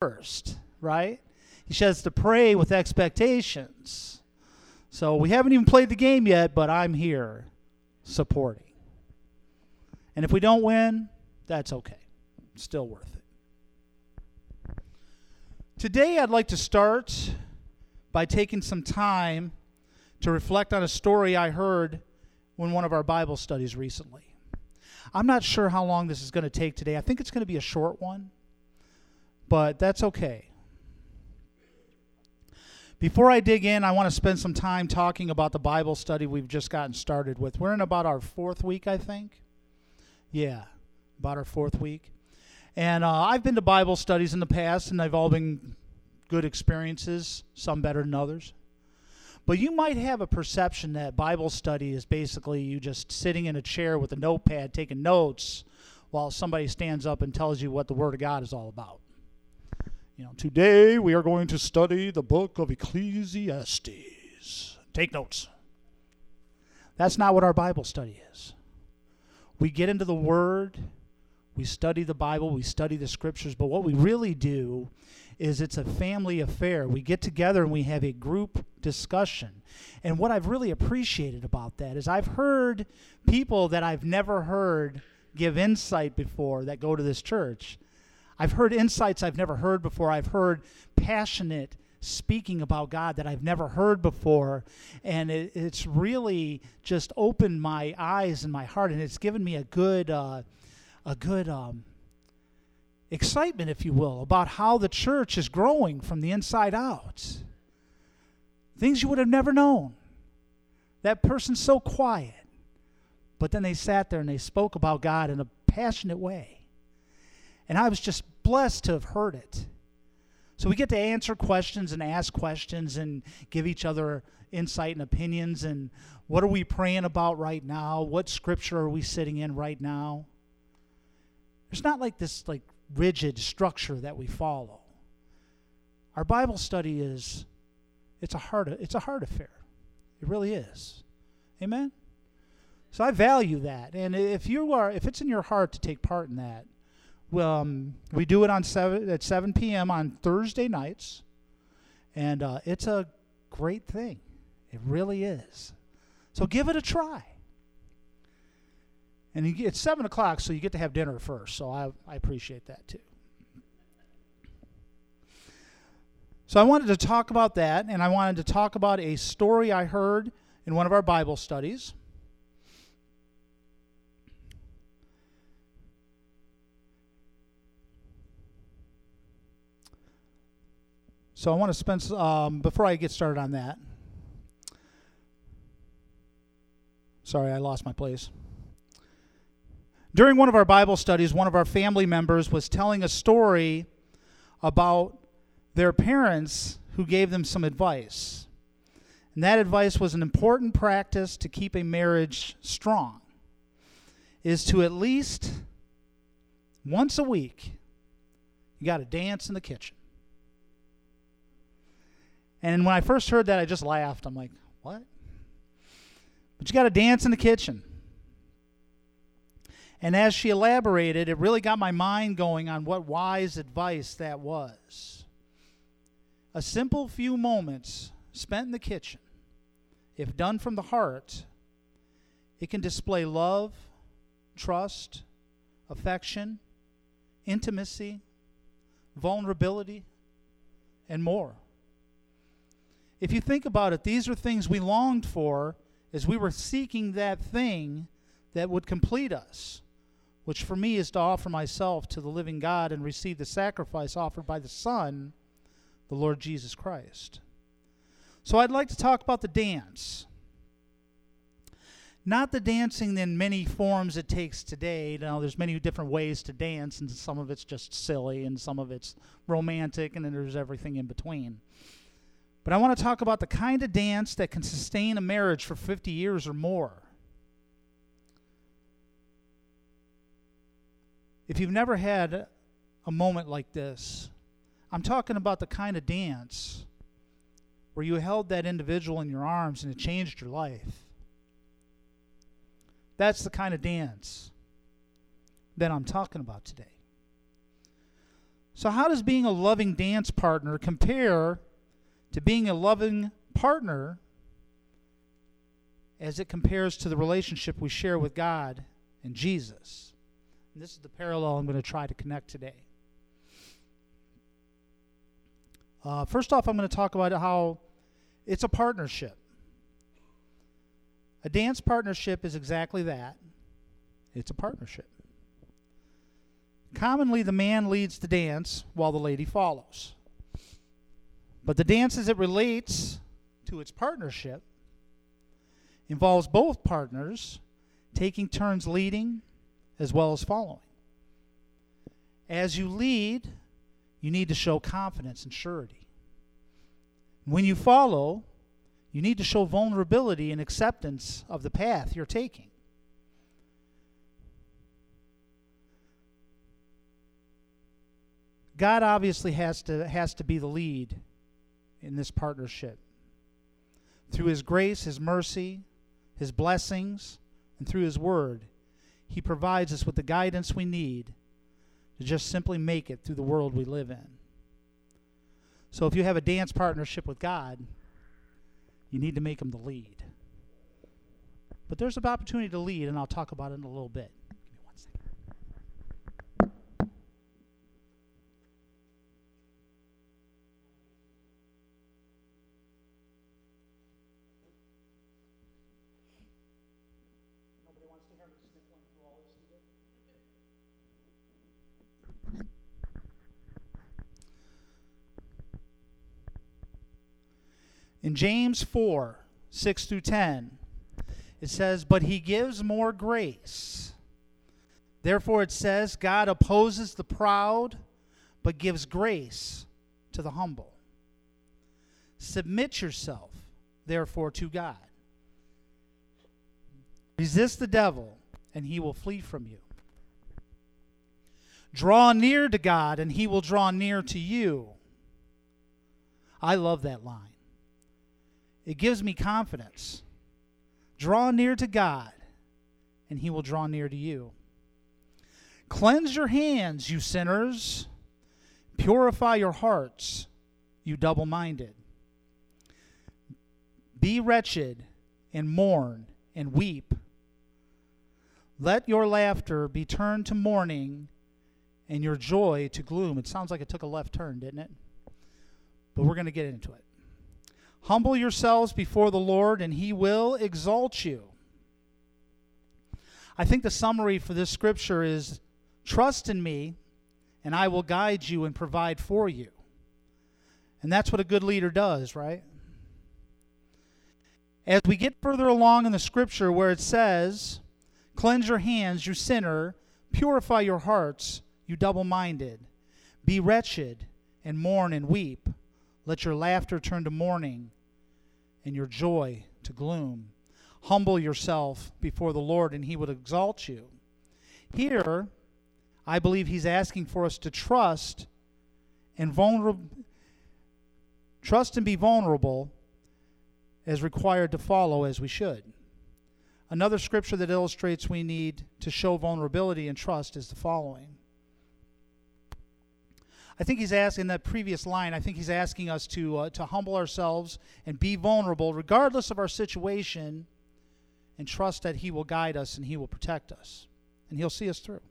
first, right? He says to pray with expectations. So we haven't even played the game yet, but I'm here supporting. And if we don't win, that's okay. Still worth it. Today, I'd like to start by taking some time to reflect on a story I heard in one of our Bible studies recently. I'm not sure how long this is going to take today. I think it's going to be a short one, but that's okay. Before I dig in, I want to spend some time talking about the Bible study we've just gotten started with. We're in about our fourth week, I think. Yeah, about our fourth week. And uh, I've been to Bible studies in the past, and they've all been good experiences, some better than others. But you might have a perception that Bible study is basically you just sitting in a chair with a notepad taking notes while somebody stands up and tells you what the Word of God is all about. You know, today we are going to study the book of Ecclesiastes. Take notes. That's not what our Bible study is. We get into the Word, we study the Bible, we study the Scriptures, but what we really do is it's a family affair. We get together and we have a group discussion. And what I've really appreciated about that is I've heard people that I've never heard give insight before that go to this church I've heard insights I've never heard before. I've heard passionate speaking about God that I've never heard before. And it, it's really just opened my eyes and my heart, and it's given me a good, uh, a good um, excitement, if you will, about how the church is growing from the inside out. Things you would have never known. That person's so quiet. But then they sat there and they spoke about God in a passionate way. And I was just blessed to have heard it. So we get to answer questions and ask questions and give each other insight and opinions and what are we praying about right now? What scripture are we sitting in right now? There's not like this like rigid structure that we follow. Our Bible study is it's a heart it's a heart affair. It really is. Amen. So I value that. And if you are if it's in your heart to take part in that, um, we do it on seven at 7 p.m. on Thursday nights, and uh, it's a great thing. It really is. So give it a try. And you, it's seven o'clock, so you get to have dinner first. So I, I appreciate that too. So I wanted to talk about that, and I wanted to talk about a story I heard in one of our Bible studies. So I want to spend, um, before I get started on that, sorry, I lost my place. During one of our Bible studies, one of our family members was telling a story about their parents who gave them some advice. And that advice was an important practice to keep a marriage strong is to at least once a week you got to dance in the kitchen. And when I first heard that, I just laughed. I'm like, what? But you got to dance in the kitchen. And as she elaborated, it really got my mind going on what wise advice that was. A simple few moments spent in the kitchen, if done from the heart, it can display love, trust, affection, intimacy, vulnerability, and more. If you think about it, these are things we longed for as we were seeking that thing that would complete us, which for me is to offer myself to the living God and receive the sacrifice offered by the Son, the Lord Jesus Christ. So I'd like to talk about the dance. Not the dancing in many forms it takes today. Now, there's many different ways to dance, and some of it's just silly, and some of it's romantic, and then there's everything in between. But I want to talk about the kind of dance that can sustain a marriage for 50 years or more. If you've never had a moment like this, I'm talking about the kind of dance where you held that individual in your arms and it changed your life. That's the kind of dance that I'm talking about today. So, how does being a loving dance partner compare to being a loving partner as it compares to the relationship we share with God and Jesus? And this is the parallel I'm going to try to connect today. Uh, first off, I'm going to talk about how it's a partnership. A dance partnership is exactly that it's a partnership. Commonly, the man leads the dance while the lady follows. But the dance as it relates to its partnership involves both partners taking turns leading as well as following. As you lead, you need to show confidence and surety. When you follow, you need to show vulnerability and acceptance of the path you're taking. God obviously has to, has to be the lead in this partnership. Through His grace, His mercy, His blessings, and through His Word, He provides us with the guidance we need to just simply make it through the world we live in. So if you have a dance partnership with God, you need to make Him the lead. But there's an opportunity to lead, and I'll talk about it in a little bit. In James 4 6 through 10, it says, But he gives more grace. Therefore, it says, God opposes the proud, but gives grace to the humble. Submit yourself, therefore, to God. Resist the devil, and he will flee from you. Draw near to God, and he will draw near to you. I love that line. It gives me confidence. Draw near to God, and he will draw near to you. Cleanse your hands, you sinners. Purify your hearts, you double minded. Be wretched and mourn and weep. Let your laughter be turned to mourning and your joy to gloom. It sounds like it took a left turn, didn't it? But we're going to get into it. Humble yourselves before the Lord, and he will exalt you. I think the summary for this scripture is trust in me, and I will guide you and provide for you. And that's what a good leader does, right? As we get further along in the scripture where it says, Cleanse your hands, you sinner, purify your hearts, you double minded, be wretched, and mourn and weep. Let your laughter turn to mourning and your joy to gloom. Humble yourself before the Lord, and he would exalt you. Here, I believe he's asking for us to trust and vulnerable trust and be vulnerable as required to follow as we should. Another scripture that illustrates we need to show vulnerability and trust is the following I think he's asking that previous line. I think he's asking us to uh, to humble ourselves and be vulnerable, regardless of our situation, and trust that He will guide us and He will protect us, and He'll see us through.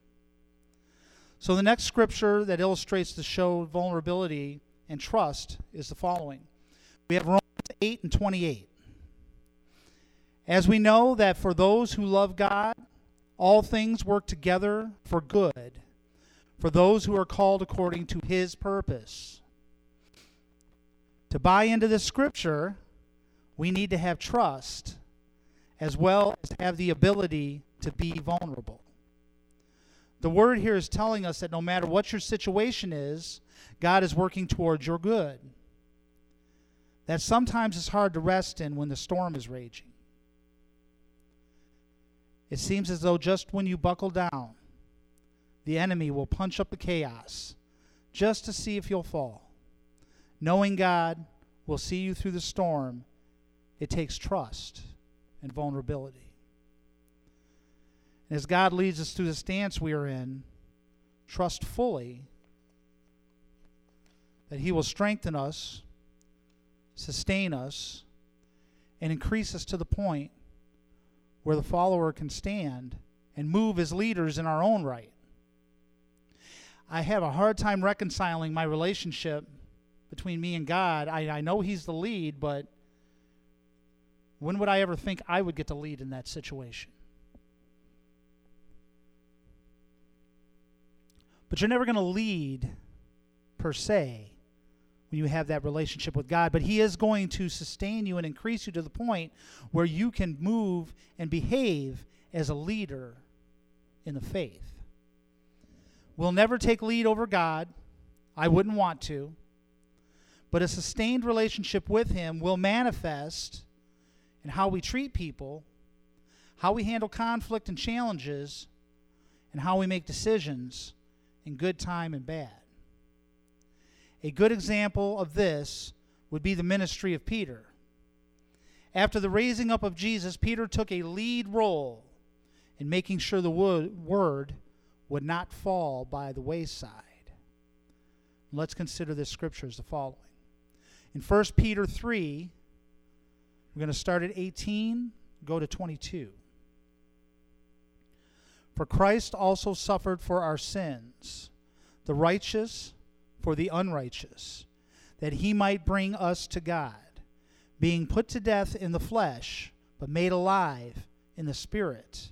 So the next scripture that illustrates the show vulnerability and trust is the following. We have Romans 8 and 28. As we know that for those who love God, all things work together for good for those who are called according to his purpose. To buy into this scripture, we need to have trust as well as have the ability to be vulnerable. The word here is telling us that no matter what your situation is, God is working towards your good. That sometimes it's hard to rest in when the storm is raging. It seems as though just when you buckle down, the enemy will punch up the chaos just to see if you'll fall. Knowing God will see you through the storm, it takes trust and vulnerability. And as God leads us through this stance we are in, trust fully that He will strengthen us, sustain us, and increase us to the point where the follower can stand and move as leaders in our own right. I have a hard time reconciling my relationship between me and God. I, I know He's the lead, but when would I ever think I would get to lead in that situation? But you're never going to lead per se when you have that relationship with God, but He is going to sustain you and increase you to the point where you can move and behave as a leader in the faith. We'll never take lead over God. I wouldn't want to. But a sustained relationship with Him will manifest in how we treat people, how we handle conflict and challenges, and how we make decisions in good time and bad. A good example of this would be the ministry of Peter. After the raising up of Jesus, Peter took a lead role in making sure the word would not fall by the wayside. Let's consider this scripture as the following. In 1 Peter 3, we're going to start at 18, go to 22. For Christ also suffered for our sins, the righteous for the unrighteous, that he might bring us to God, being put to death in the flesh, but made alive in the Spirit,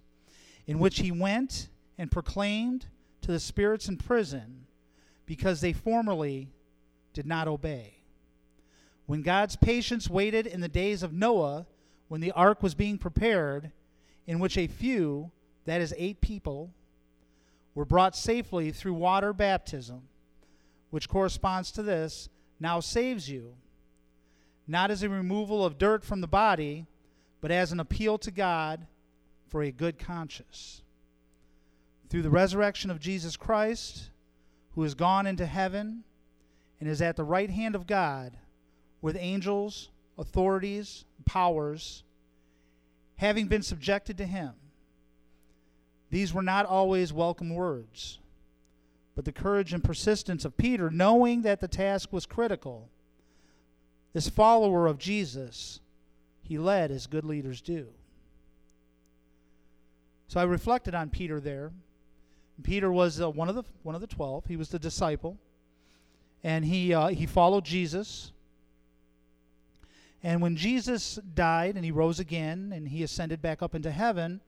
in which he went and proclaimed to the spirits in prison, because they formerly did not obey. When God's patience waited in the days of Noah, when the ark was being prepared, in which a few, that is, eight people, were brought safely through water baptism which corresponds to this, now saves you, not as a removal of dirt from the body, but as an appeal to God for a good conscience. Through the resurrection of Jesus Christ, who has gone into heaven and is at the right hand of God with angels, authorities, powers, having been subjected to him. These were not always welcome words but the courage and persistence of Peter, knowing that the task was critical. This follower of Jesus, he led as good leaders do. So I reflected on Peter there. Peter was uh, one of the one of the twelve. He was the disciple, and he uh, he followed Jesus. And when Jesus died and he rose again and he ascended back up into heaven,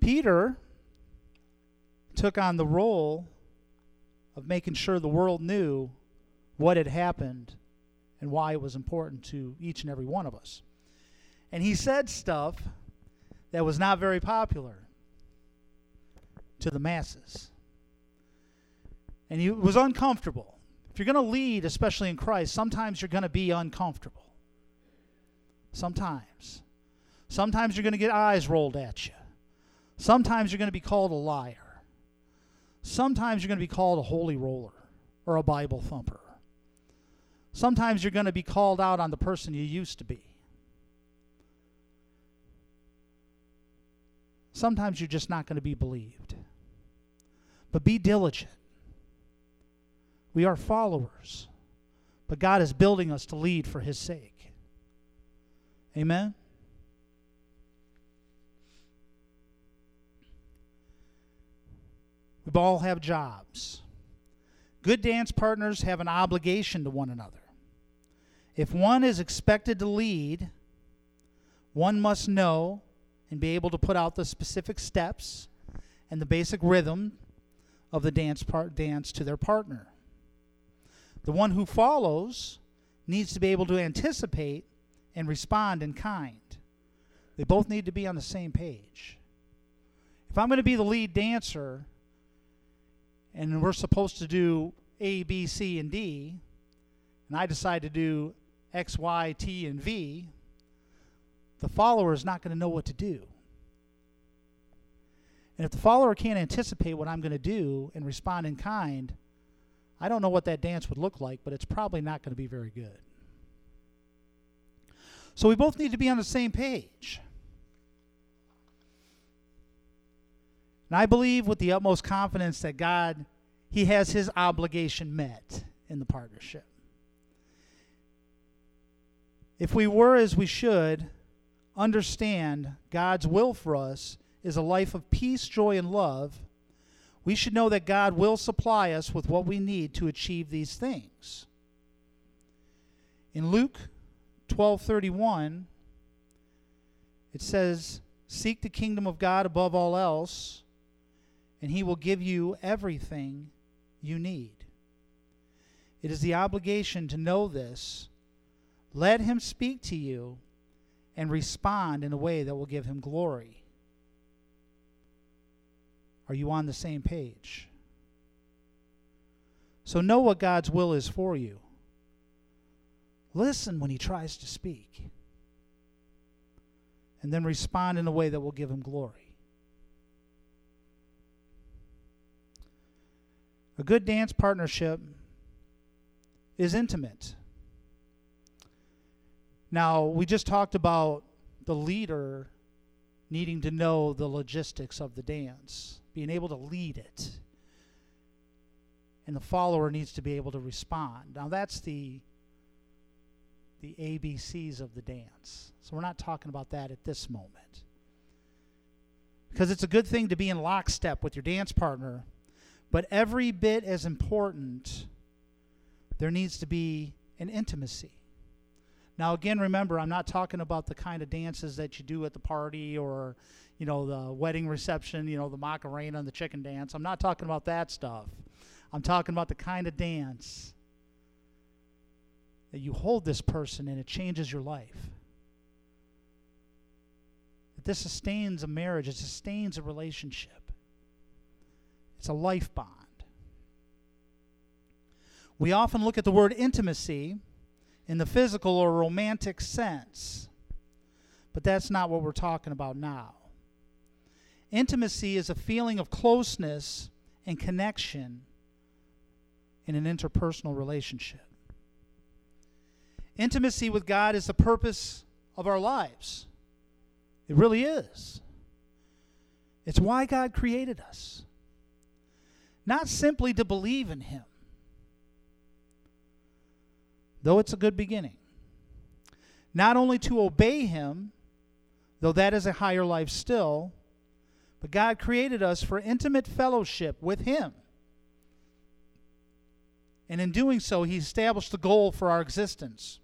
Peter took on the role of making sure the world knew what had happened and why it was important to each and every one of us. And he said stuff that was not very popular to the masses. And he was uncomfortable. If you're going to lead, especially in Christ, sometimes you're going to be uncomfortable. Sometimes. Sometimes you're going to get eyes rolled at you. Sometimes you're going to be called a liar. Sometimes you're going to be called a holy roller or a Bible thumper. Sometimes you're going to be called out on the person you used to be. Sometimes you're just not going to be believed. But be diligent. We are followers, but God is building us to lead for His sake. Amen? We all have jobs. Good dance partners have an obligation to one another. If one is expected to lead, one must know and be able to put out the specific steps and the basic rhythm of the dance dance to their partner. The one who follows needs to be able to anticipate and respond in kind. They both need to be on the same page. If I'm going to be the lead dancer, and we're supposed to do A, B, C, and D, and I decide to do X, Y, T, and V, the follower is not going to know what to do. And if the follower can't anticipate what I'm going to do and respond in kind, I don't know what that dance would look like, but it's probably not going to be very good. So we both need to be on the same page. And I believe with the utmost confidence that God, He has His obligation met in the partnership. If we were as we should, understand God's will for us is a life of peace, joy, and love, we should know that God will supply us with what we need to achieve these things. In Luke 12:31 it says, "Seek the kingdom of God above all else, and he will give you everything you need." It is the obligation to know this. Let him speak to you and respond in a way that will give him glory. Are you on the same page? So know what God's will is for you. Listen when he tries to speak. And then respond in a way that will give him glory. A good dance partnership is intimate. Now, we just talked about the leader needing to know the logistics of the dance, being able to lead it. And the follower needs to be able to respond. Now, that's the the ABCs of the dance. So we're not talking about that at this moment. Because it's a good thing to be in lockstep with your dance partner, but every bit as important, there needs to be an intimacy. Now, again, remember, I'm not talking about the kind of dances that you do at the party or, you know, the wedding reception, you know, the Macarena and the chicken dance. I'm not talking about that stuff. I'm talking about the kind of dance that you hold this person and it changes your life. That this sustains a marriage, it sustains a relationship, it's a life bond. We often look at the word intimacy in the physical or romantic sense. But that's not what we're talking about now. Intimacy is a feeling of closeness and connection in an interpersonal relationship. Intimacy with God is the purpose of our lives. It really is. It's why God created us. Not simply to believe in Him, though it's a good beginning. Not only to obey Him, though that is a higher life still, but God created us for intimate fellowship with Him. And in doing so, He established the goal for our existence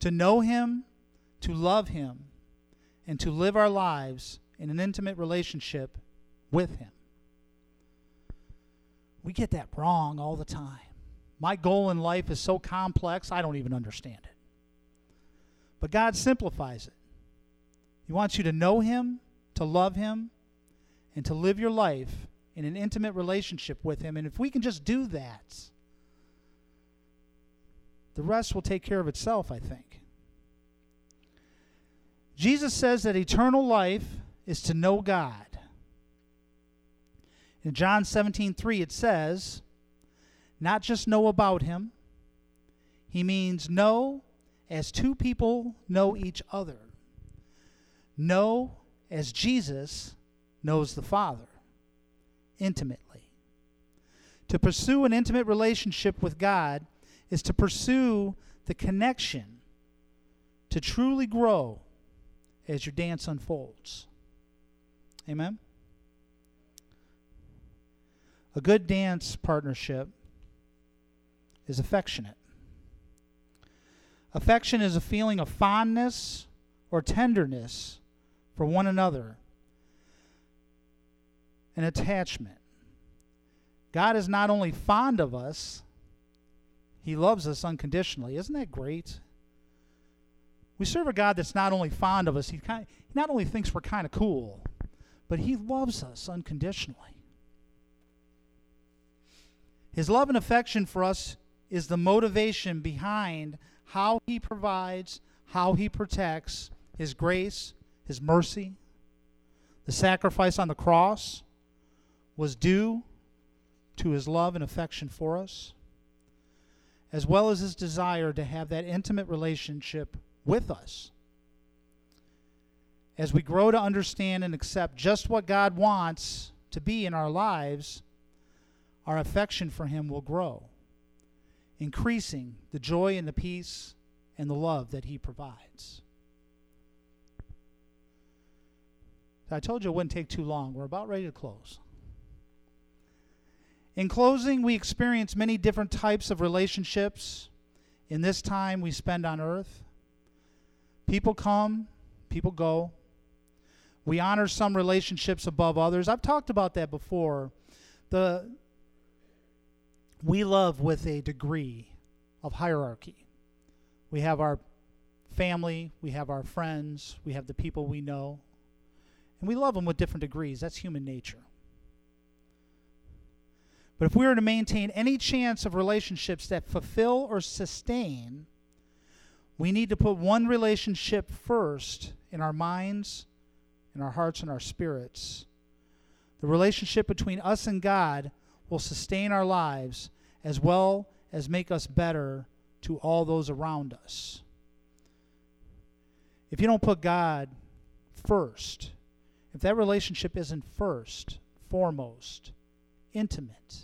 to know Him, to love Him, and to live our lives in an intimate relationship with Him. We get that wrong all the time. My goal in life is so complex, I don't even understand it. But God simplifies it. He wants you to know Him, to love Him, and to live your life in an intimate relationship with Him. And if we can just do that, the rest will take care of itself, I think. Jesus says that eternal life is to know God. In John 17, 3, it says, not just know about him. He means know as two people know each other. Know as Jesus knows the Father intimately. To pursue an intimate relationship with God is to pursue the connection to truly grow as your dance unfolds. Amen? A good dance partnership is affectionate. Affection is a feeling of fondness or tenderness for one another, an attachment. God is not only fond of us, He loves us unconditionally. Isn't that great? We serve a God that's not only fond of us, He, kind of, he not only thinks we're kind of cool, but He loves us unconditionally. His love and affection for us is the motivation behind how he provides, how he protects, his grace, his mercy. The sacrifice on the cross was due to his love and affection for us, as well as his desire to have that intimate relationship with us. As we grow to understand and accept just what God wants to be in our lives, our affection for him will grow increasing the joy and the peace and the love that He provides. I told you it wouldn't take too long. We're about ready to close. In closing, we experience many different types of relationships in this time we spend on earth. People come, people go. We honor some relationships above others. I've talked about that before. The we love with a degree of hierarchy. We have our family, we have our friends, we have the people we know, and we love them with different degrees. That's human nature. But if we are to maintain any chance of relationships that fulfill or sustain, we need to put one relationship first in our minds, in our hearts, and our spirits. The relationship between us and God will sustain our lives as well as make us better to all those around us. If you don't put God first, if that relationship isn't first, foremost, intimate,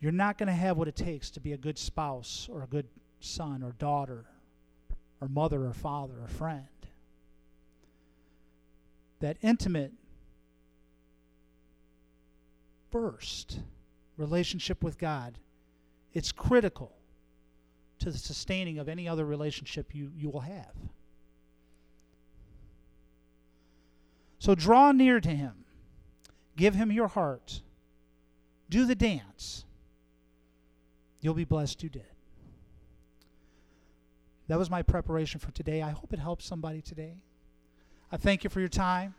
you're not going to have what it takes to be a good spouse or a good son or daughter or mother or father or friend. That intimate first relationship with God, it's critical to the sustaining of any other relationship you, you will have. So draw near to him. Give him your heart. Do the dance. You'll be blessed you did. That was my preparation for today. I hope it helps somebody today. I thank you for your time.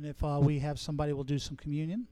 And if uh, we have somebody, we'll do some communion.